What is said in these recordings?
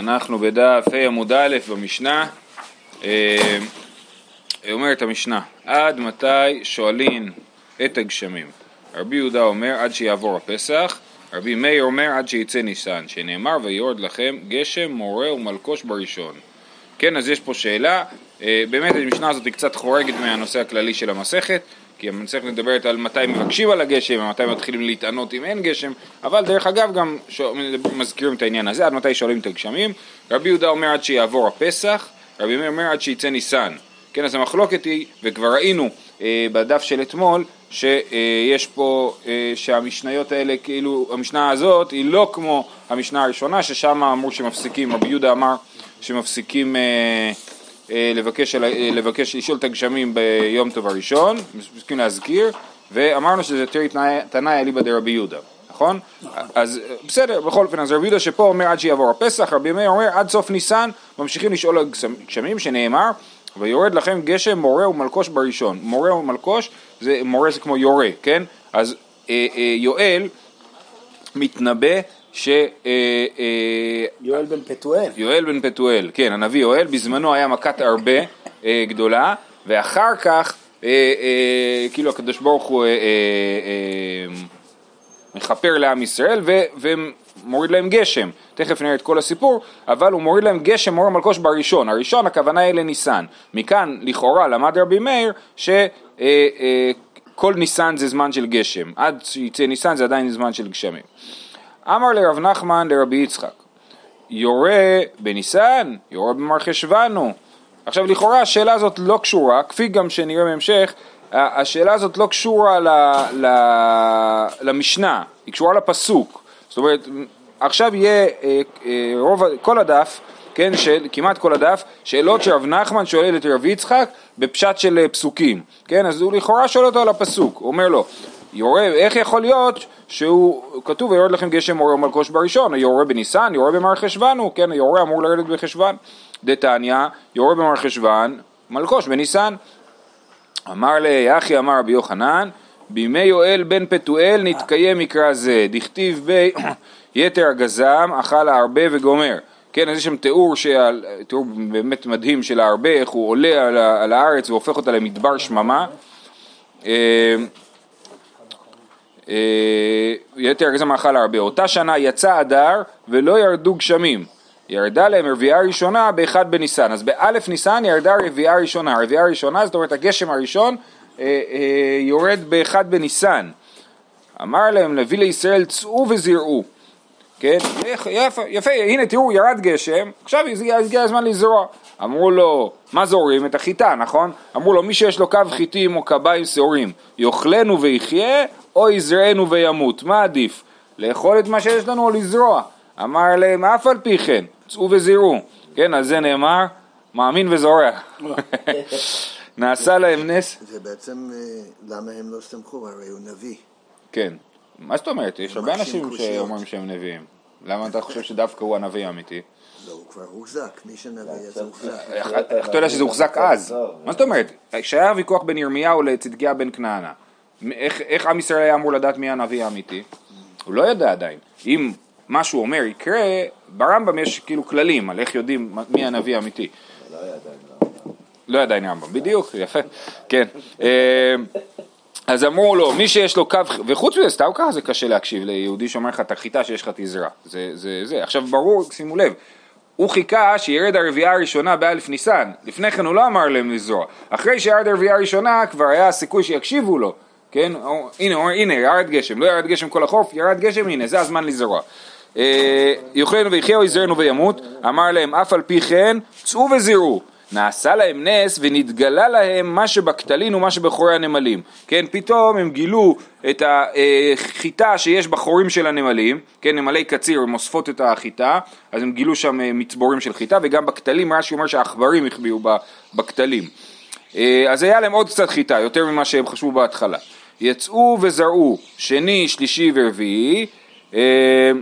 אנחנו בדף ה' עמוד א' במשנה, אה, אומרת המשנה, עד מתי שואלין את הגשמים? רבי יהודה אומר עד שיעבור הפסח, רבי מאיר אומר עד שיצא ניסן, שנאמר ויורד לכם גשם מורה ומלקוש בראשון. כן, אז יש פה שאלה, אה, באמת המשנה הזאת היא קצת חורגת מהנושא הכללי של המסכת, כי המסכת מדברת על מתי מבקשים על הגשם, מתי מתחילים להתענות אם אין גשם, אבל דרך אגב גם מזכירים את העניין הזה, עד מתי שואלים את הגשמים. רבי יהודה אומר עד שיעבור הפסח, רבי מאיר אומר עד שיצא ניסן. כן, אז המחלוקת היא, וכבר ראינו אה, בדף של אתמול, שיש פה, אה, שהמשניות האלה, כאילו, המשנה הזאת היא לא כמו המשנה הראשונה, ששם אמרו שמפסיקים, רבי יהודה אמר שמפסיקים אה, לבקש, אה, לבקש לשאול את הגשמים ביום טוב הראשון, מספיקים להזכיר, ואמרנו שזה תראי תנאי אליבא דרבי יהודה, נכון? אז בסדר, בכל אופן, אז רבי יהודה שפה אומר עד שיעבור הפסח, רבי מאיר אומר עד סוף ניסן, ממשיכים לשאול הגשמים שנאמר ויורד לכם גשם מורה ומלקוש בראשון. מורה ומלקוש, זה, מורה זה כמו יורה, כן? אז אה, אה, יואל מתנבא ש... אה, אה, יואל בן פתואל. יואל בן פתואל, כן, הנביא יואל, בזמנו היה מכת הרבה אה, גדולה, ואחר כך, כאילו הקדוש ברוך הוא מכפר לעם ישראל ומוריד להם גשם. תכף נראה את כל הסיפור, אבל הוא מוריד להם גשם מור מלקוש בראשון. הראשון הכוונה היא לניסן. מכאן לכאורה למד רבי מאיר שכל ניסן זה זמן של גשם. עד שיצא ניסן זה עדיין זמן של גשמים. אמר לרב נחמן לרבי יצחק, יורה בניסן, יורה במרחשונו. עכשיו לכאורה השאלה הזאת לא קשורה, כפי גם שנראה בהמשך, השאלה הזאת לא קשורה ל, ל, למשנה, היא קשורה לפסוק. זאת אומרת, עכשיו יהיה אה, אה, רוב, כל הדף, כן, של, כמעט כל הדף, שאלות שרב נחמן שואל את רב יצחק בפשט של אה, פסוקים, כן, אז הוא לכאורה שואל אותו על הפסוק, הוא אומר לו, יורה, איך יכול להיות שהוא, כתוב ויורד לכם גשם מורה ומלקוש בראשון, יורה בניסן, יורה במרחשוון, כן, יורה אמור לרדת בחשוון, דתניא, יורה במרחשוון, מלקוש בניסן. אמר ליחי אמר רבי יוחנן, בימי יואל בן פתואל נתקיים מקרא זה, דכתיב בי יתר הגזם אכל הארבה וגומר. כן, אז יש שם תיאור, שעל, תיאור באמת מדהים של הארבה, איך הוא עולה על, על הארץ והופך אותה למדבר שממה. אה, יתר הגזם אכל הרבה. אותה שנה יצא אדר ולא ירדו גשמים. ירדה להם רביעה ראשונה באחד בניסן. אז באלף ניסן ירדה רביעה ראשונה. רביעה ראשונה זאת אומרת הגשם הראשון אה, אה, יורד באחד בניסן. אמר להם להביא לישראל צאו וזרעו. כן? יפה, יפה, הנה תראו ירד גשם, עכשיו הגיע הזמן לזרוע. אמרו לו, מה זורעים? את החיטה, נכון? אמרו לו, מי שיש לו קו חיטים או קביים שעורים, יאכלנו ויחיה, או יזרענו וימות, מה עדיף? לאכול את מה שיש לנו או לזרוע? אמר להם, אף על פי כן, צאו וזרעו. כן, על זה נאמר, מאמין וזורע. נעשה להם נס. זה בעצם, אה, למה הם לא סמכו? הרי הוא נביא. כן. מה זאת אומרת? יש הרבה אנשים שאומרים שהם נביאים. למה אתה חושב שדווקא הוא הנביא האמיתי? לא, הוא כבר הוחזק, מי שנביא אז הוחזק. איך אתה יודע שזה הוחזק אז? מה זאת אומרת? כשהיה ויכוח בין ירמיהו לצדקיה בן כנענה, איך עם ישראל היה אמור לדעת מי הנביא האמיתי? הוא לא ידע עדיין. אם מה שהוא אומר יקרה, ברמב"ם יש כאילו כללים על איך יודעים מי הנביא האמיתי. לא ידע עדיין רמב"ם, בדיוק, יפה, כן. אה, אז אמרו לו, מי שיש לו קו, וחוץ מזה, סתם ככה זה קשה להקשיב ליהודי שאומר לך, את החיטה שיש לך תזרע. זה, זה, זה. עכשיו ברור, שימו לב, הוא חיכה שירד הרביעייה הראשונה באלף ניסן, לפני כן הוא לא אמר להם לזרוע. אחרי שירד הרביעייה הראשונה, כבר היה סיכוי שיקשיבו לו, כן? הנה, אומר, הנה, ירד גשם, לא ירד גשם כל החוף, ירד גשם, הנה, זה הזמן לזרוע. אה, יאכלנו ויחיהו יזרנו וימות, אמר להם, אף על פי כן, צאו וזרעו. נעשה להם נס ונתגלה להם מה שבקטלין ומה שבחורי הנמלים. כן, פתאום הם גילו את החיטה שיש בחורים של הנמלים, כן, נמלי קציר הם אוספות את החיטה, אז הם גילו שם אה, מצבורים של חיטה, וגם בקטלים רש"י אומר שהעכברים החביאו בקטלים. אה, אז היה להם עוד קצת חיטה, יותר ממה שהם חשבו בהתחלה. יצאו וזרעו שני, שלישי ורביעי, אה,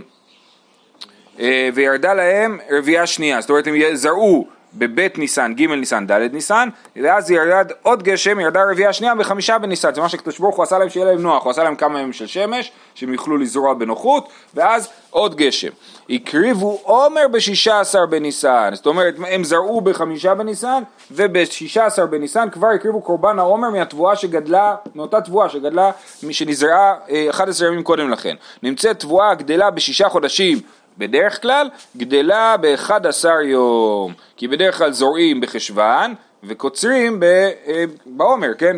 וירדה להם רביעייה שנייה, זאת אומרת הם זרעו בבית ניסן, ג' ניסן, ד' ניסן, ואז ירד עוד גשם, ירדה רביעייה שנייה בחמישה בניסן, זה מה שקדוש ברוך הוא עשה להם שיהיה להם נוח, הוא עשה להם כמה ימים של שמש, שהם יוכלו לזרוע בנוחות, ואז עוד גשם. הקריבו עומר בשישה עשר בניסן, זאת אומרת הם זרעו בחמישה בניסן, ובשישה עשר בניסן כבר הקריבו קורבן העומר מהתבואה שגדלה, מאותה תבואה שגדלה, שנזרעה 11 אה, ימים קודם לכן. נמצאת תבואה גדלה בשישה חודשים בדרך כלל גדלה ב-11 יום, כי בדרך כלל זורעים בחשוון וקוצרים אה, בעומר, כן,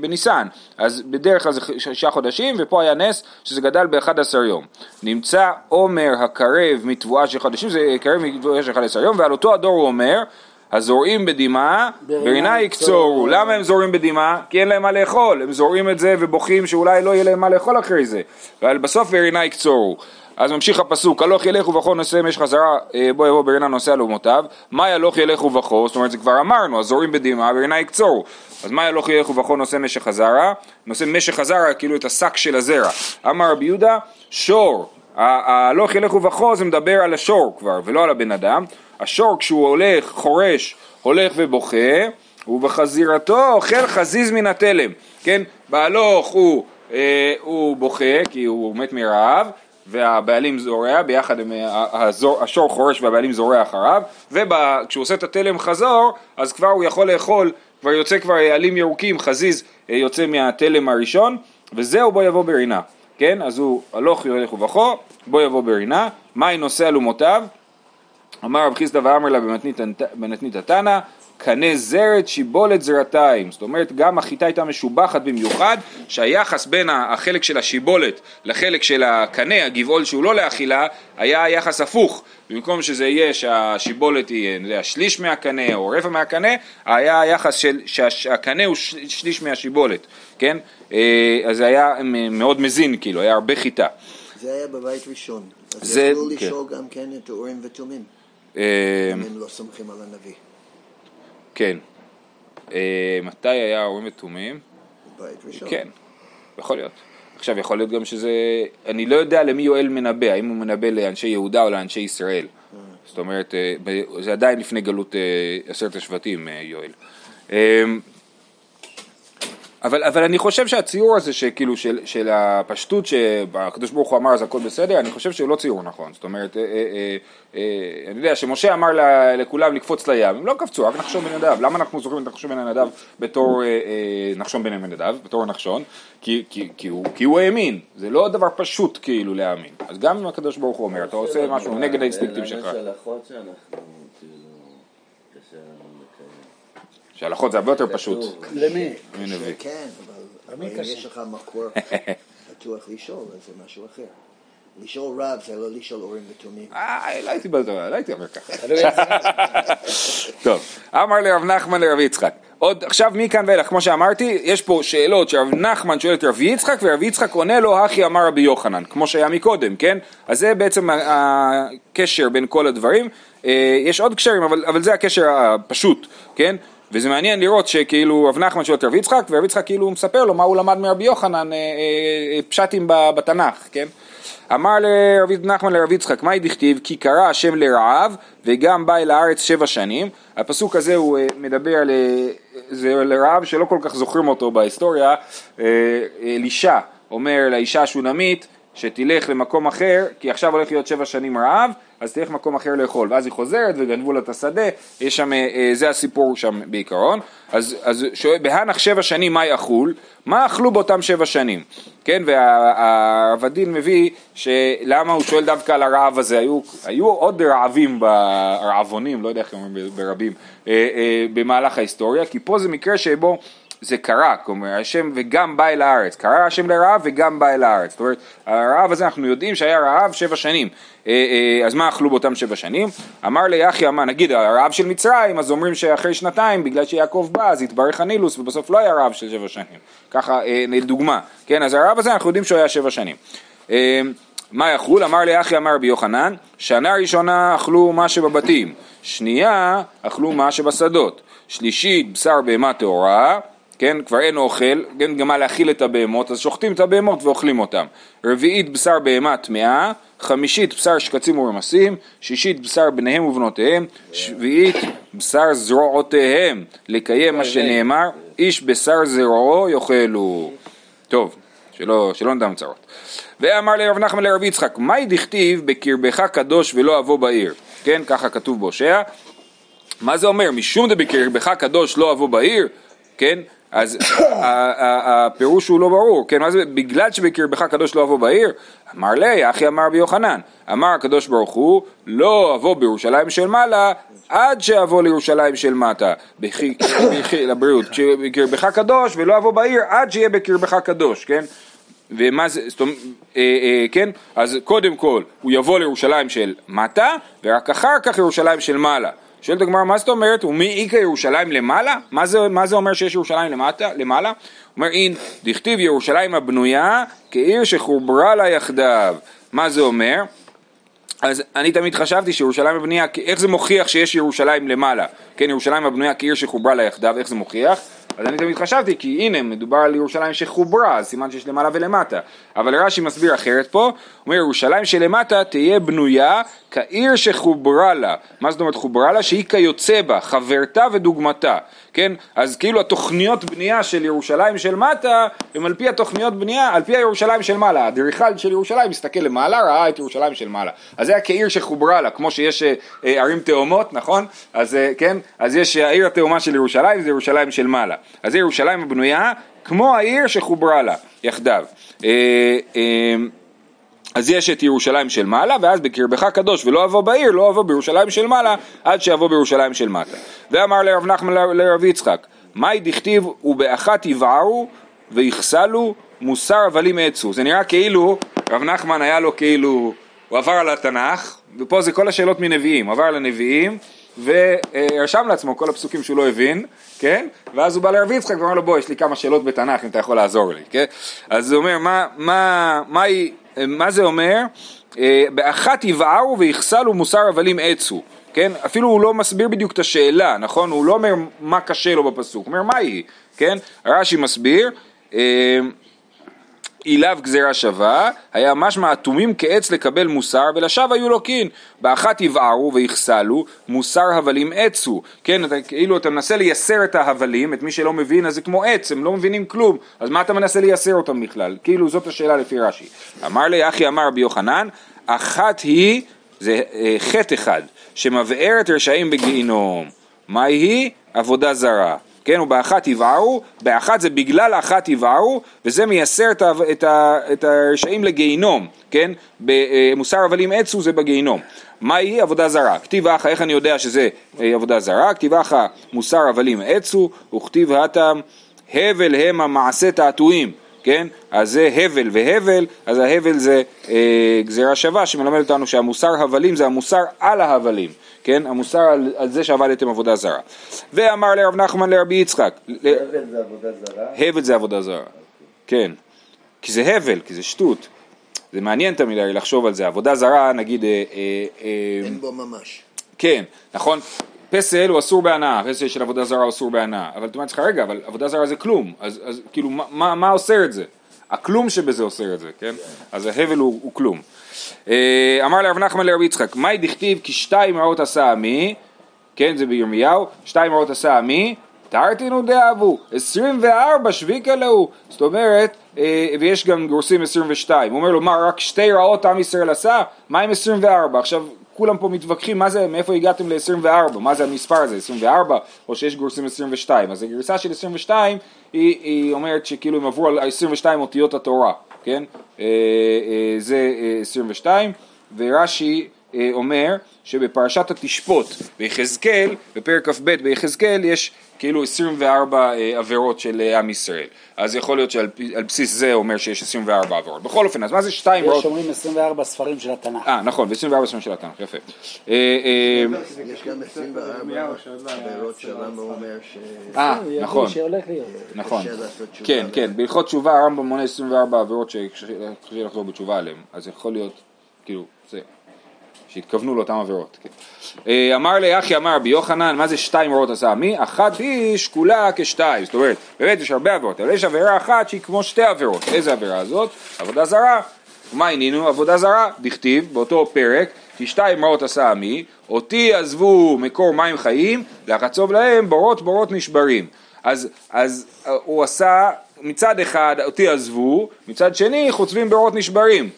בניסן, אז בדרך כלל זה שישה חודשים ופה היה נס שזה גדל ב-11 יום. נמצא עומר הקרב מתבואה של חודשים, זה קרב מתבואה של 11 יום ועל אותו הדור הוא אומר הזורעים בדמעה, ברינה יקצורו. למה הם זורעים בדמעה? כי אין להם מה לאכול. הם זורעים את זה ובוכים שאולי לא יהיה להם מה לאכול אחרי זה. אבל בסוף ברינה יקצורו. אז ממשיך הפסוק, הלוך ילך ובכו נושא משך חזרה, אה, בוא יבוא ברינה נושא אלומותיו, מה ילוך ילך ובכו, זאת אומרת זה כבר אמרנו, הזורים בדמעה ברינה יקצורו, אז מה ילוך ילך ובכו נושא משך חזרה, נושא משך חזרה כאילו את השק של הזרע, אמר רבי יהודה, שור, הלוך ילך ובכו זה מדבר על השור כבר ולא על הבן אדם, השור כשהוא הולך, חורש, הולך ובוכה, ובחזירתו אוכל חזיז מן התלם, כן, בהלוך הוא, אה, הוא בוכה כי הוא מת מרעב והבעלים זורע, ביחד הם, הזור, השור חורש והבעלים זורע אחריו, וכשהוא עושה את התלם חזור, אז כבר הוא יכול לאכול, כבר יוצא כבר עלים ירוקים, חזיז אה, יוצא מהתלם הראשון, וזהו בוא יבוא ברינה, כן? אז הוא הלוך ילך ובכו, בוא יבוא ברינה, מהי נושא אלומותיו? אמר רב חיסדא ואמר לה במתנית התנא, קנה זרת שיבולת זרתיים, זאת אומרת גם החיטה הייתה משובחת במיוחד, שהיחס בין החלק של השיבולת לחלק של הקנה, הגבעול שהוא לא לאכילה, היה יחס הפוך, במקום שזה יהיה שהשיבולת היא יודע, שליש מהקנה או רבע מהקנה, היה יחס של שהקנה הוא שליש מהשיבולת, כן? אה, אז זה היה מאוד מזין כאילו, היה הרבה חיטה. זה היה בבית ראשון, אז יכלו כן. לשאול גם כן את האורים ותומים, אה, אם הם לא סומכים על הנביא. כן. אה, מתי היה האורים ותומים? בית ראשון. כן, יכול להיות. עכשיו יכול להיות גם שזה, אני לא יודע למי יואל מנבא, האם הוא מנבא לאנשי יהודה או לאנשי ישראל. אה. זאת אומרת, אה, זה עדיין לפני גלות עשרת השבטים יואל. אבל, אבל אני חושב שהציור הזה שכאילו של, של הפשטות שהקדוש ברוך הוא אמר אז הכל בסדר, אני חושב שהוא לא ציור נכון, זאת אומרת, אה, אה, אה, אני יודע שמשה אמר לכולם לקפוץ לים, הם לא קפצו, רק נחשון בן נדב, למה אנחנו זוכרים את נחשון בן נדב בתור נחשון בן נדב, בתור נחשון? כי, כי, כי, הוא, כי הוא האמין, זה לא דבר פשוט כאילו להאמין, אז גם אם הקדוש ברוך הוא אומר, אתה עושה משהו נגד האינסטינקטים שלך. שהלכות זה הרבה יותר פשוט. למי? כן, אבל אם יש לך מקור בטוח לשאול, אז זה משהו אחר. לשאול רב זה לא לשאול הורים ותומים. אה, לא הייתי בדבר, לא הייתי אומר ככה. טוב, אמר לרב נחמן לרב יצחק. עוד עכשיו מכאן ואילך, כמו שאמרתי, יש פה שאלות שרב נחמן שואל את רב יצחק ורב יצחק עונה לו, הכי אמר רבי יוחנן, כמו שהיה מקודם, כן? אז זה בעצם הקשר בין כל הדברים. אה, יש עוד קשרים, אבל, אבל זה הקשר הפשוט, כן? וזה מעניין לראות שכאילו רב נחמן שואל את רב יצחק, ורב יצחק כאילו מספר לו מה הוא למד מרבי יוחנן, אה, אה, אה, פשטים בתנ"ך, כן? אמר לרב נחמן לרב יצחק, מהי דכתיב? כי קרא השם לרעב וגם בא אל הארץ שבע שנים. הפסוק הזה הוא מדבר על, זה לרעב שלא כל כך זוכרים אותו בהיסטוריה. אלישע אומר לאישה השונמית שתלך למקום אחר, כי עכשיו הולך להיות שבע שנים רעב, אז תלך למקום אחר לאכול, ואז היא חוזרת וגנבו לה את השדה, יש שם, אה, זה הסיפור שם בעיקרון, אז, אז שואל, בהנח שבע שנים מה יאכול? מה אכלו באותם שבע שנים? כן, והרב הדין מביא שלמה הוא שואל דווקא על הרעב הזה, היו, היו עוד רעבים, רעבונים, לא יודע איך אומרים ברבים, אה, אה, במהלך ההיסטוריה, כי פה זה מקרה שבו זה קרה, כלומר השם וגם בא אל הארץ, קרה השם לרעב וגם בא אל הארץ, זאת אומרת הרעב הזה אנחנו יודעים שהיה רעב שבע שנים, אה, אה, אז מה אכלו באותם שבע שנים? אמר ליחיא מה נגיד הרעב של מצרים אז אומרים שאחרי שנתיים בגלל שיעקב בא אז התברך הנילוס ובסוף לא היה רעב של שבע שנים, ככה אה, לדוגמה, כן אז הרעב הזה אנחנו יודעים שהוא היה שבע שנים מה יחול? אמר ליחיא אמר רבי יוחנן, שנה ראשונה אכלו מה שבבתים, שנייה אכלו מה שבשדות, שלישית בשר בהמה טהורה, כן, כבר אין אוכל, אין גם מה להאכיל את הבהמות, אז שוחטים את הבהמות ואוכלים אותם. רביעית בשר בהמה טמאה, חמישית בשר שקצים ורמסים, שישית בשר בניהם ובנותיהם, שביעית בשר זרועותיהם, לקיים מה שנאמר, איש בשר זרועו יאכלו. טוב, שלא, שלא נדם צרות. ואמר לרב נחמן לרב יצחק, מהי דכתיב בקרבך קדוש ולא אבוא בעיר? כן, ככה כתוב בהושע. מה זה אומר? משום דבקרבך קדוש לא אבוא בעיר? כן, אז הפירוש הוא לא ברור, כן, מה זה, בגלל שבקרבך קדוש לא אבוא בעיר? אמר לי, אחי אמר רבי יוחנן, אמר הקדוש ברוך הוא, לא אבוא בירושלים של מעלה, עד שאבוא לירושלים של מטה, לבריאות, בקרבך קדוש ולא אבוא בעיר, עד שיהיה בקרבך קדוש, כן? ומה זה, זאת אומרת, אה, אה, כן, אז קודם כל הוא יבוא לירושלים של מטה, ורק אחר כך ירושלים של מעלה. שואלת הגמרא, מה זאת אומרת? ומי איכא ירושלים למעלה? מה זה, מה זה אומר שיש ירושלים למטה, למעלה? אומר אין, דכתיב ירושלים הבנויה כעיר שחוברה לה יחדיו. מה זה אומר? אז אני תמיד חשבתי שירושלים הבנויה, איך זה מוכיח שיש ירושלים למעלה? כן, ירושלים הבנויה כעיר שחוברה לה יחדיו, איך זה מוכיח? אז אני תמיד חשבתי, כי הנה, מדובר על ירושלים שחוברה, אז סימן שיש למעלה ולמטה. אבל רש"י מסביר אחרת פה, אומר ירושלים שלמטה תהיה בנויה כעיר שחוברה לה. מה זאת אומרת חוברה לה? שהיא כיוצא בה, חברתה ודוגמתה. כן? אז כאילו התוכניות בנייה של ירושלים של מטה הם על פי התוכניות בנייה, על פי הירושלים של מעלה. האדריכל של ירושלים מסתכל למעלה, ראה את ירושלים של מעלה. אז זה היה כעיר שחוברה לה, כמו שיש אה, אה ערים תאומות, נכון? אז אה, כן? אז יש העיר התאומה של ירושלים, זה ירושלים של מעלה. אז זה ירושלים הבנויה כמו העיר שחוברה לה, יחדיו. אה, אה, אז יש את ירושלים של מעלה, ואז בקרבך קדוש ולא אבוא בעיר, לא אבוא בירושלים של מעלה, עד שאבוא בירושלים של מטה. ואמר לרב נחמן לרב יצחק, מאי דכתיב ובאחת יבערו ויחסלו מוסר הבלים עצו. זה נראה כאילו רב נחמן היה לו כאילו, הוא עבר על התנ"ך, ופה זה כל השאלות מנביאים, עבר על הנביאים ורשם לעצמו כל הפסוקים שהוא לא הבין, כן? ואז הוא בא לרב יצחק ואומר לו בוא יש לי כמה שאלות בתנ"ך אם אתה יכול לעזור לי, כן? אז הוא אומר מה, מה, מה, מה זה אומר? אה, באחת יבערו ויחסלו מוסר הבלים עצו, כן? אפילו הוא לא מסביר בדיוק את השאלה, נכון? הוא לא אומר מה קשה לו בפסוק, הוא אומר מה היא, כן? רש"י מסביר אה, אליו גזירה שווה, היה משמע אטומים כעץ לקבל מוסר, ולשווא היו לוקין. באחת יבערו ויחסלו, מוסר הבלים עצו. כן, אתה, כאילו אתה מנסה לייסר את ההבלים, את מי שלא מבין, אז זה כמו עץ, הם לא מבינים כלום, אז מה אתה מנסה לייסר אותם בכלל? כאילו זאת השאלה לפי רש"י. אמר לי, אחי אמר רבי יוחנן, אחת היא, זה אה, חטא אחד, שמבערת רשעים בגיהינום. מה היא? עבודה זרה. כן, ובאחת יבערו, באחת זה בגלל אחת יבערו, וזה מייסר את, את, את הרשעים לגיהינום, כן, במוסר הבלים עצו זה בגיהינום. מהי עבודה זרה? כתיב אחא, איך אני יודע שזה אה, עבודה זרה? כתיב אחא מוסר הבלים עצו, וכתיב התם הבל הם המעשה תעתועים. כן? אז זה הבל והבל, אז ההבל זה אה, גזירה שווה שמלמד אותנו שהמוסר הבלים זה המוסר על ההבלים. כן? המוסר על, על זה שעבדתם עבודה זרה. ואמר לרב נחמן לרבי יצחק. הבל זה עבודה זרה? הבל זה עבודה זרה, כן. כי זה הבל, כי זה שטות. זה מעניין תמיד לחשוב על זה. עבודה זרה, נגיד... אה, אה, אה, אין בו ממש. כן, נכון. פסל הוא אסור בהנאה, פסל של עבודה זרה הוא אסור בהנאה, אבל אתה אומר לך רגע, אבל עבודה זרה זה כלום, אז, אז כאילו מה, מה, מה אוסר את זה? הכלום שבזה אוסר את זה, כן? אז ההבל הוא, הוא כלום. אה, אמר לרב נחמן לרבי יצחק, מאי דכתיב כי שתיים רעות עשה עמי, כן זה בירמיהו, שתיים רעות עשה עמי, תרתינו דאבו, 24 שביקה להו, זאת אומרת, אה, ויש גם גורסים 22, הוא אומר לו, מה רק שתי רעות עם ישראל עשה? מה עם 24? עכשיו כולם פה מתווכחים מה זה, מאיפה הגעתם ל-24, מה זה המספר הזה, 24 או שיש גורסים 22, אז הגרסה של 22 היא, היא אומרת שכאילו הם עברו על 22 אותיות התורה, כן, אה, אה, זה 22 ורש"י אומר שבפרשת התשפוט ביחזקאל, בפרק כ"ב ביחזקאל יש כאילו 24 אה, עבירות של אה, עם ישראל. אז יכול להיות שעל בסיס זה אומר שיש 24 עבירות. בכל אופן, אז מה זה שתיים? יש אומרים 24 ספרים של התנ"ך. אה, נכון, ו-24 ספרים של התנ"ך, יפה. אה, יש גם 24 עבירות שלמה אומר ש... אה, נכון. נכון. כן, כן, בהלכות תשובה הרמב"ם מונה 24 עבירות שקשה לחזור בתשובה עליהן. אז יכול להיות, כאילו, זה... שהתכוונו לאותן עבירות. כן. אה, אמר לי אחי אמר רבי יוחנן, מה זה שתיים עבירות עשה עמי? אחת היא שקולה כשתיים, זאת אומרת, באמת יש הרבה עבירות, אבל יש עבירה אחת שהיא כמו שתי עבירות. איזה עבירה הזאת? עבודה זרה. ומה ענינו? עבודה זרה, דכתיב באותו פרק, כי שתיים רעות עשה עמי, אותי עזבו מקור מים חיים, לחצוב להם בורות בורות נשברים. אז, אז הוא עשה מצד אחד אותי עזבו, מצד שני חוצבים באורות נשברים,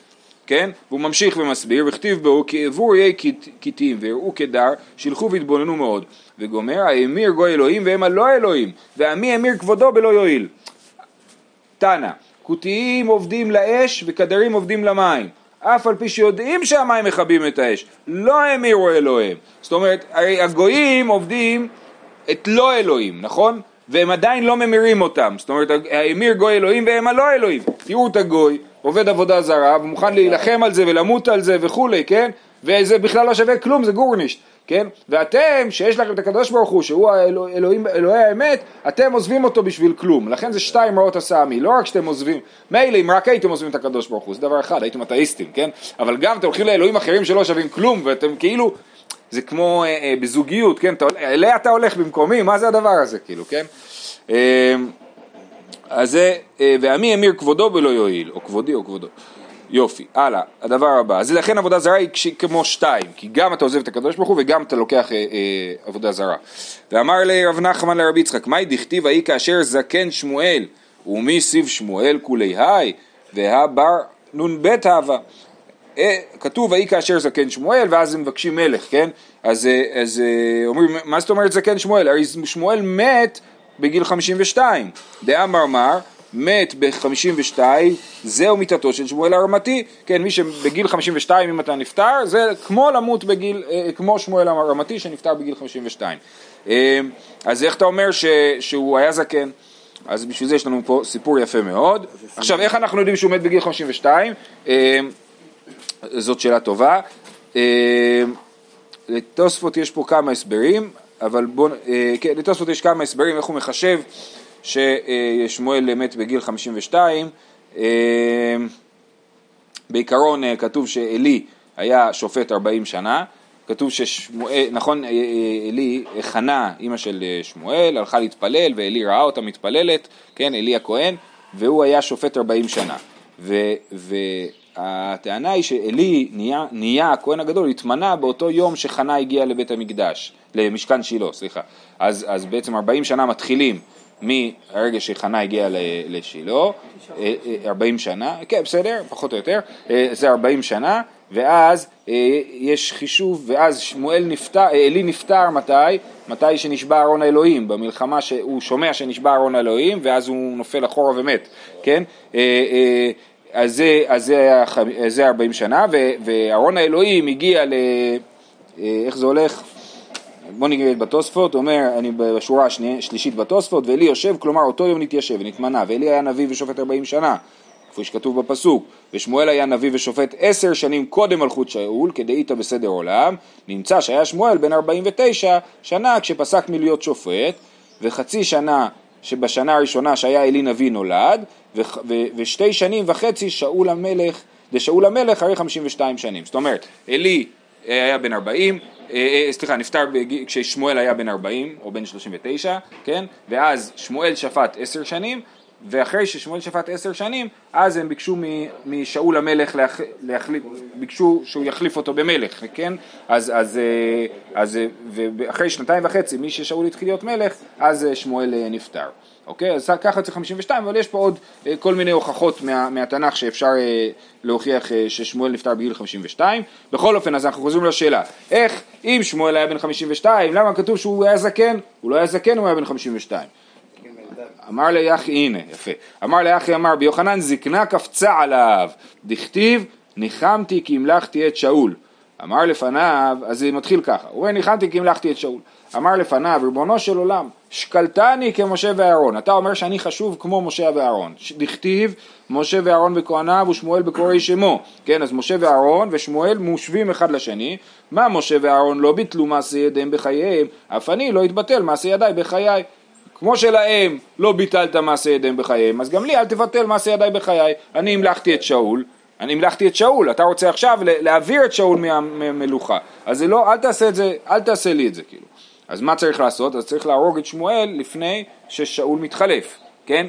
כן? והוא ממשיך ומסביר, וכתיב בו כי עבור יהי כתים ויראו כדר, שילכו והתבוננו מאוד. וגומר, האמיר גוי אלוהים והמה לא אלוהים, ועמי אמיר כבודו בלא יועיל. תנא, כותיים עובדים לאש וכדרים עובדים למים. אף על פי שיודעים שהמים מכבים את האש, לא האמירו אלוהים. זאת אומרת, הרי הגויים עובדים את לא אלוהים, נכון? והם עדיין לא ממירים אותם, זאת אומרת האמיר גוי אלוהים והם הלא אלוהים, תראו את הגוי, עובד עבודה זרה ומוכן להילחם על זה ולמות על זה וכולי, כן? וזה בכלל לא שווה כלום, זה גורנישט, כן? ואתם, שיש לכם את הקדוש ברוך הוא, שהוא האלוהים, אלוהי האמת, אתם עוזבים אותו בשביל כלום, לכן זה שתיים רעות עשה עמי, לא רק שאתם עוזבים, מילא אם רק הייתם עוזבים את הקדוש ברוך הוא, זה דבר אחד, הייתם אתאיסטים, כן? אבל גם אתם הולכים לאלוהים אחרים שלא שווים כלום, ואתם כאילו זה כמו אה, אה, בזוגיות, כן, אליה אתה הולך במקומי, מה זה הדבר הזה, כאילו, כן? אה, אז זה, אה, ועמי אמיר כבודו ולא יועיל, או כבודי או כבודו. יופי, הלאה, הדבר הבא, אז לכן עבודה זרה היא כמו שתיים, כי גם אתה עוזב את הקדוש ברוך הוא וגם אתה לוקח אה, אה, עבודה זרה. ואמר לרב נחמן לרבי יצחק, מהי דכתיב ההיא כאשר זקן שמואל, ומי סיב שמואל כולי היי, והבר נ"ב הווה. אה, כתוב ויהי כאשר זקן שמואל ואז הם מבקשים מלך, כן? אז, אה, אז אה, אומרים, מה זאת אומרת זקן שמואל? הרי שמואל מת בגיל 52, דאמר מר מת ב-52, זהו מיתתו של שמואל הרמתי, כן, מי שבגיל 52 אם אתה נפטר, זה כמו למות בגיל, כמו שמואל הרמתי שנפטר בגיל 52. אז איך אתה אומר ש, שהוא היה זקן? אז בשביל זה יש לנו פה סיפור יפה מאוד. עכשיו, איך אנחנו יודעים שהוא מת בגיל 52? זאת שאלה טובה. אה, לתוספות יש פה כמה הסברים, אבל בואו, אה, כן, לתוספות יש כמה הסברים איך הוא מחשב ששמואל מת בגיל 52. אה, בעיקרון כתוב שעלי היה שופט 40 שנה, כתוב ששמואל, נכון, עלי, חנה, אימא של שמואל, הלכה להתפלל ועלי ראה אותה מתפללת, כן, עלי הכהן, והוא היה שופט 40 שנה. ו, ו, הטענה היא שעלי נהיה, נהיה הכהן הגדול, התמנה באותו יום שחנה הגיע לבית המקדש, למשכן שילה, סליחה. אז, אז בעצם 40 שנה מתחילים מהרגע שחנה הגיע לשילה, 40 אה, אה, שנה, כן בסדר, פחות או יותר, אה, זה 40 שנה, ואז יש חישוב, ואז שמואל נפטר, עלי נפטר מתי? מתי שנשבע ארון האלוהים, במלחמה שהוא שומע שנשבע ארון האלוהים, ואז הוא נופל אחורה ומת, כן? אז זה, אז זה, זה 40 שנה, וארון האלוהים הגיע ל... איך זה הולך? בוא נגיד בתוספות, אומר, אני בשורה השלישית בתוספות, ואלי יושב, כלומר אותו יום נתיישב ונתמנה, ואלי היה נביא ושופט 40 שנה, כפי שכתוב בפסוק, ושמואל היה נביא ושופט עשר שנים קודם מלכות שאול, כדאיתא בסדר עולם, נמצא שהיה שמואל בן 49 שנה כשפסק מלהיות שופט, וחצי שנה שבשנה הראשונה שהיה אלי נביא נולד, ו- ו- ושתי שנים וחצי שאול המלך, דשאול המלך אחרי 52 שנים. זאת אומרת, אלי היה בן 40, אה, אה, סליחה, נפטר בג... כששמואל היה בן 40 או בן 39, כן? ואז שמואל שפט עשר שנים, ואחרי ששמואל שפט עשר שנים, אז הם ביקשו משאול המלך, להח... להחליף, ביקשו שהוא יחליף אותו במלך, כן? אז, אז, אז ואחרי שנתיים וחצי, מי ששאול התחיל להיות מלך, אז שמואל נפטר. אוקיי? אז ככה צריך 52, אבל יש פה עוד אה, כל מיני הוכחות מה, מהתנ"ך שאפשר אה, להוכיח אה, ששמואל נפטר בגיל 52. בכל אופן, אז אנחנו חוזרים לשאלה, איך אם שמואל היה בן 52, למה כתוב שהוא היה זקן? הוא לא היה זקן, הוא היה בן 52. אמר ליחי, הנה, יפה. אמר ליחי, אמר, ביוחנן זקנה קפצה עליו, דכתיב, ניחמתי כי המלכתי את שאול. אמר לפניו, אז זה מתחיל ככה, הוא אומר ניחמתי כי המלכתי את שאול. אמר לפניו, ריבונו של עולם, שקלתני כמשה ואהרון. אתה אומר שאני חשוב כמו משה ואהרון. דכתיב, משה ואהרון בכהניו ושמואל בקוראי שמו. כן, אז משה ואהרון ושמואל מושבים אחד לשני. מה משה ואהרון לא ביטלו מעשה ידיהם בחייהם, אף אני לא אתבטל מעשה ידיי בחיי. כמו שלהם לא ביטלת מעשה ידיהם בחייהם, אז גם לי אל תבטל מעשה ידיי בחיי. אני המלכתי את שאול, אני המלכתי את שאול, אתה רוצה עכשיו להעביר את שאול מהמלוכה. אז זה לא, אל תעשה את זה, אל תעשה לי את זה כאילו. אז מה צריך לעשות? אז צריך להרוג את שמואל לפני ששאול מתחלף, כן?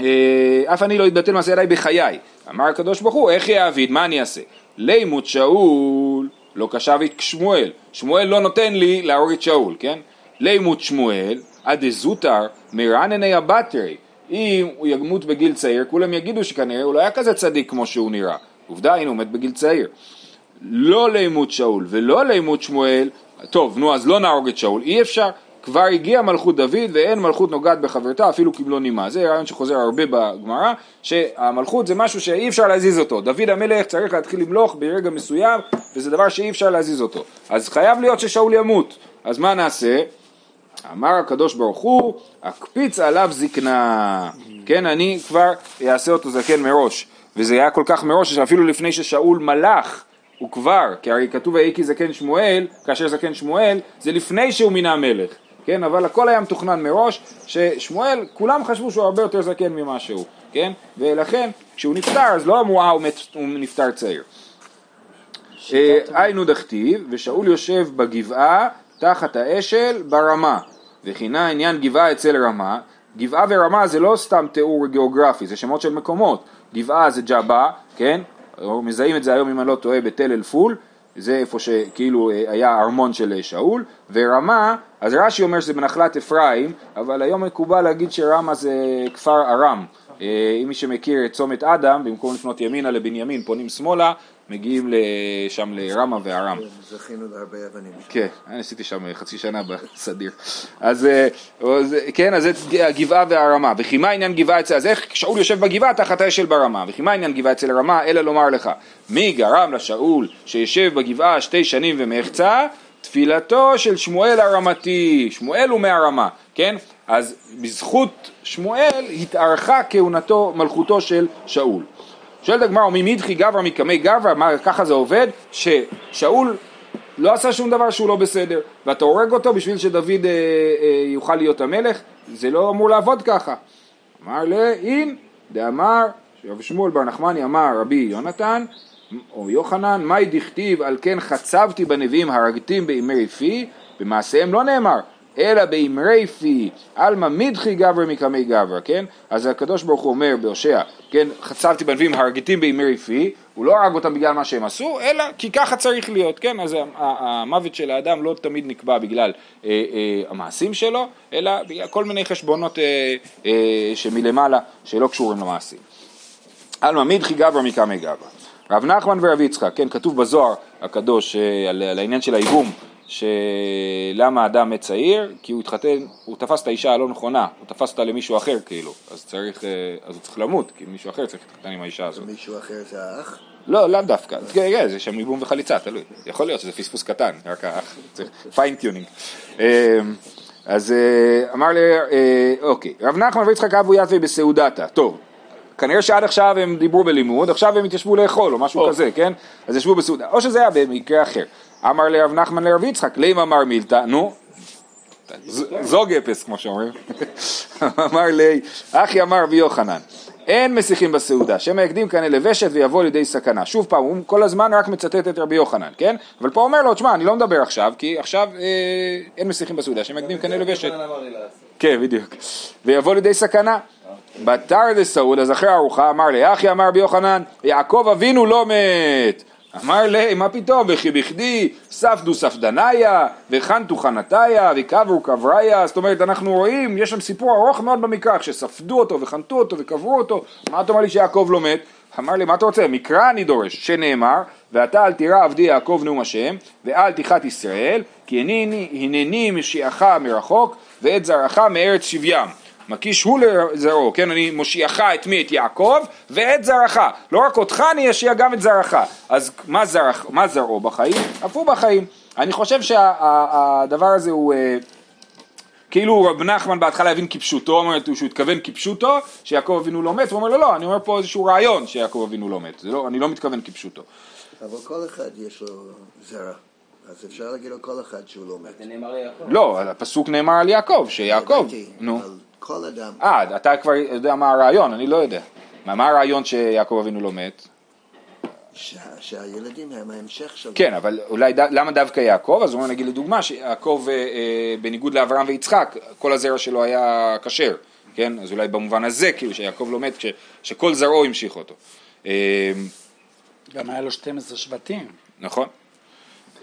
אה, אף אני לא אתבטל מעשה ידיי בחיי. אמר הקדוש ברוך הוא, איך יעביד, מה אני אעשה? לימות שאול לא קשב את שמואל, שמואל לא נותן לי להרוג את שאול, כן? לימות שמואל, עד זוטר מרנני הבטרי, אם הוא ימות בגיל צעיר, כולם יגידו שכנראה הוא לא היה כזה צדיק כמו שהוא נראה. עובדה, הנה הוא מת בגיל צעיר. לא לימות שאול ולא לימות שמואל, טוב, נו, אז לא נהרוג את שאול, אי אפשר. כבר הגיע מלכות דוד ואין מלכות נוגעת בחברתה אפילו קיבלו נימה. זה רעיון שחוזר הרבה בגמרא, שהמלכות זה משהו שאי אפשר להזיז אותו. דוד המלך צריך להתחיל למלוך ברגע מסוים, וזה דבר שאי אפשר להזיז אותו. אז חייב להיות ששאול ימות. אז מה נעשה? אמר הקדוש ברוך הוא, אקפיץ עליו זקנה. כן, אני כבר אעשה אותו זקן מראש. וזה היה כל כך מראש שאפילו לפני ששאול מלך, הוא כבר, כי הרי כתוב ויהי כי זקן שמואל, כאשר זקן שמואל, זה לפני שהוא מינה מלך. כן, אבל הכל היה מתוכנן מראש, ששמואל, כולם חשבו שהוא הרבה יותר זקן ממה שהוא, כן, ולכן כשהוא נפטר אז לא אמרו אה הוא, מת, הוא נפטר צעיר. אה, היינו דכתיב, ושאול יושב בגבעה תחת האשל ברמה, וכינה עניין גבעה אצל רמה, גבעה ורמה זה לא סתם תיאור גיאוגרפי, זה שמות של מקומות, גבעה זה ג'אבה, כן, מזהים את זה היום אם אני לא טועה בתל אל פול, זה איפה שכאילו אה, היה ארמון של אה, שאול, ורמה, אז רש"י אומר שזה בנחלת אפרים, אבל היום מקובל להגיד שרמה זה כפר ארם. אה, אם מי שמכיר את צומת אדם, במקום לפנות ימינה לבנימין, פונים שמאלה, מגיעים לשם לרמה וארם. זכינו להרבה אבנים. כן, אני עשיתי שם חצי שנה בסדיר. אז כן, אז זה הגבעה והרמה. וכי מה עניין גבעה אצל, אז איך שאול יושב בגבעה תחת האשל ברמה? וכי מה עניין גבעה אצל הרמה? אלא לומר לך, מי גרם לשאול שישב בגבעה שתי שנים ומחצה? תפילתו של שמואל הרמתי, שמואל הוא מהרמה, כן? אז בזכות שמואל התארכה כהונתו, מלכותו של שאול. שואלת הגמרא, ממדחי גברא מקמי גברא, מה ככה זה עובד? ששאול לא עשה שום דבר שהוא לא בסדר, ואתה הורג אותו בשביל שדוד אה, אה, יוכל להיות המלך, זה לא אמור לעבוד ככה. אמר לאין, דאמר, רבי שמואל בר נחמני אמר רבי יונתן, או יוחנן, מאי דכתיב על כן חצבתי בנביאים הרגתים באמרי פי, במעשיהם לא נאמר, אלא באמרי פי, עלמא מדחי גבר מקמי גבר, כן? אז הקדוש ברוך הוא אומר בהושע, כן, חצבתי בנביאים הרגתים באמרי פי, הוא לא הרג אותם בגלל מה שהם עשו, אלא כי ככה צריך להיות, כן? אז המוות של האדם לא תמיד נקבע בגלל אה, אה, המעשים שלו, אלא בגלל כל מיני חשבונות אה, אה, שמלמעלה שלא קשורים למעשים. עלמא מדחי גבר מקמי גבר. רב נחמן ורב יצחק, כן, כתוב בזוהר הקדוש אה, על, על העניין של הייבום, שלמה אדם מת צעיר? כי הוא התחתן, הוא תפס את האישה הלא נכונה, הוא תפס אותה למישהו אחר כאילו, אז צריך, אה, אז הוא צריך למות, כי מישהו אחר צריך להתחתן עם האישה הזאת. מישהו אחר זה האח? לא, לאו דווקא, כן, כן, זה שם ייבום וחליצה, תלוי, יכול להיות שזה פספוס קטן, רק האח, צריך fine tuning. אז אה, אמר לי, אוקיי, רב נחמן ויצחק אבו יתבי בסעודתה, טוב, כנראה שעד עכשיו הם דיברו בלימוד, עכשיו הם התיישבו לאכול או משהו כזה, כן? אז ישבו בסעודה, או שזה היה במקרה אחר. אמר לרב נחמן לרב יצחק, לימה אמר מילתא, נו, זוג אפס כמו שאומרים. אמר לי, אחי אמר רבי יוחנן, אין מסיחים בסעודה, שמא יקדים כנראה לוושת ויבוא לידי סכנה. שוב פעם, הוא כל הזמן רק מצטט את רבי יוחנן, כן? אבל פה אומר לו, תשמע, אני לא מדבר עכשיו, כי עכשיו אה, אין מסיחים בסעודה, שמא יקדים כנראה לוושת. כן, בדיוק. ויבוא לידי סכנה. בתר דסעוד, אז אחרי הארוחה אמר לי, אחי אמר רבי יוחנן, יעקב אבינו לא מת. אמר לי, מה פתאום, וכי בכדי ספדו ספדניה, וחנתו חנתיה, וקברו קבריה, זאת אומרת, אנחנו רואים, יש שם סיפור ארוך מאוד במקרא, שספדו אותו, וחנתו אותו, וקברו אותו, מה אתה אומר לי שיעקב לא מת? אמר לי, מה אתה רוצה? מקרא אני דורש, שנאמר, ואתה אל תירא עבדי יעקב נאום השם, ואל תיחת ישראל, כי הנני משיעך מרחוק, ואת זרעך מארץ שבים. מקיש הוא לזרעו, כן, אני מושיעך את מי? את יעקב ואת זרעך, לא רק אותך אני אשיע גם את זרעך, אז מה, זרח, מה זרעו בחיים? אף הוא בחיים. אני חושב שהדבר שה, הזה הוא אה, כאילו רב נחמן בהתחלה הבין כפשוטו, אומר שהוא התכוון כפשוטו, שיעקב אבינו לא מת, הוא אומר לו לא, אני אומר פה איזשהו רעיון שיעקב אבינו לא מת, לא, אני לא מתכוון כפשוטו. אבל כל אחד יש לו זרע. אז אפשר להגיד לו כל אחד שהוא לא מת. זה נאמר ליעקב. לא, הפסוק נאמר על יעקב, שיעקב, נו. כל אדם. אה, אתה כבר יודע מה הרעיון, אני לא יודע. מה, מה הרעיון שיעקב אבינו לא מת? שה, שהילדים הם ההמשך שלו. כן, אבל אולי, ד, למה דווקא יעקב? אז בואו נגיד לדוגמה שיעקב, אה, אה, בניגוד לאברהם ויצחק, כל הזרע שלו היה כשר, כן? אז אולי במובן הזה, כאילו שיעקב לא מת, ש, שכל זרעו המשיך אותו. אה, גם היה לו 12 שבטים. נכון.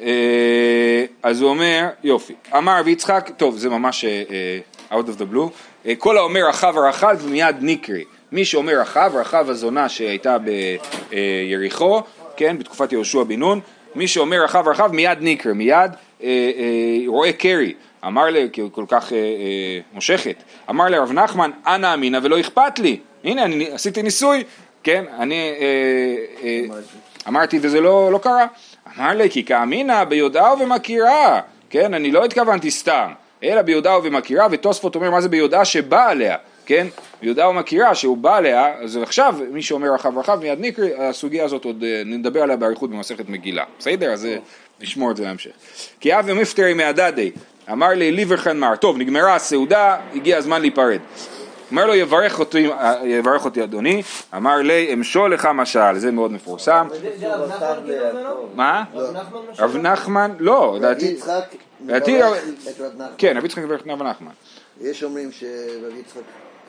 אה, אז הוא אומר, יופי, אמר רבי יצחק, טוב זה ממש אה, אה, out of the blue, כל האומר רחב הרחב ומיד נקרי, מי שאומר רחב, רחב הזונה שהייתה ביריחו, כן, בתקופת יהושע בן נון, מי שאומר רחב רחב מיד נקרא, מיד רואה קרי, אמר הוא כל כך מושכת, אמר לרב נחמן, אנא אמינא ולא אכפת לי, הנה אני עשיתי ניסוי, כן, אני אמרתי וזה לא, לא קרה, אמר לי כי כאמינא ביודעה ובמכירה, כן, אני לא התכוונתי סתם, אלא ביודעה ובמכירה, ותוספות אומר מה זה ביודעה שבא עליה, כן, ביודעה ומכירה שהוא בא עליה, אז עכשיו מי שאומר רחב רחב מיד נקרי, הסוגיה הזאת עוד אה, נדבר עליה באריכות במסכת מגילה, בסדר? אז אה, נשמור את זה להמשך. כי אב ומפטרי מהדדי, אמר לי ליברחן מר, טוב נגמרה הסעודה, הגיע הזמן להיפרד. אומר לו יברך אותי, יברך אותי אדוני, אמר לי אמשול לך משל, זה מאוד מפורסם. מה? רב נחמן, לא, לדעתי, כן, רבי יצחק מברך את רב נחמן. יש אומרים שרבי יצחק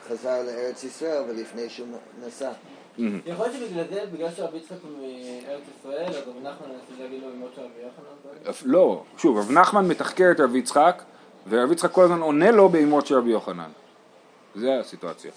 חזר לארץ ישראל ולפני שהוא נסע. יכול להיות שבגלל זה, בגלל שרבי יצחק מארץ ישראל, אז רבי נחמן מנסה להגיד לו אמות של רבי יוחנן? לא, שוב, רב נחמן מתחקר את רבי יצחק, ורבי יצחק כל הזמן עונה לו באמות של רבי יוחנן. זה הסיטואציה.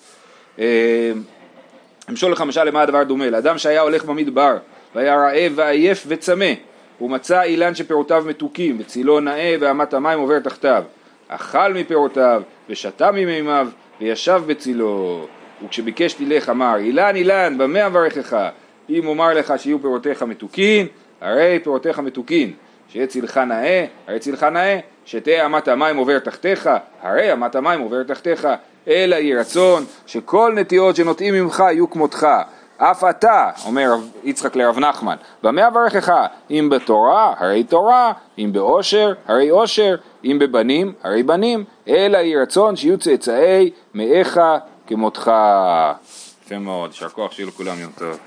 אמשול לך משל למה הדבר דומה? לאדם שהיה הולך במדבר והיה רעב ועייף וצמא הוא מצא אילן שפירותיו מתוקים וצילו נאה ואמת המים עובר תחתיו. אכל מפירותיו ושתה ממימיו וישב בצילו. וכשביקש תלך אמר אילן אילן במה אברכך? אם אומר לך שיהיו פירותיך מתוקין הרי פירותיך מתוקין. שיהיה צילך נאה הרי צילך נאה. שתהא אמת המים עובר תחתיך הרי אמת המים עובר תחתיך אלא יהי רצון שכל נטיעות שנוטעים ממך יהיו כמותך. אף אתה, אומר יצחק לרב נחמן, במה אברכך? אם בתורה, הרי תורה, אם באושר, הרי אושר, אם בבנים, הרי בנים, אלא יהי רצון שיהיו צאצאי מאיך כמותך. יפה מאוד, יישר כוח, שיהיו לכולם יום טוב.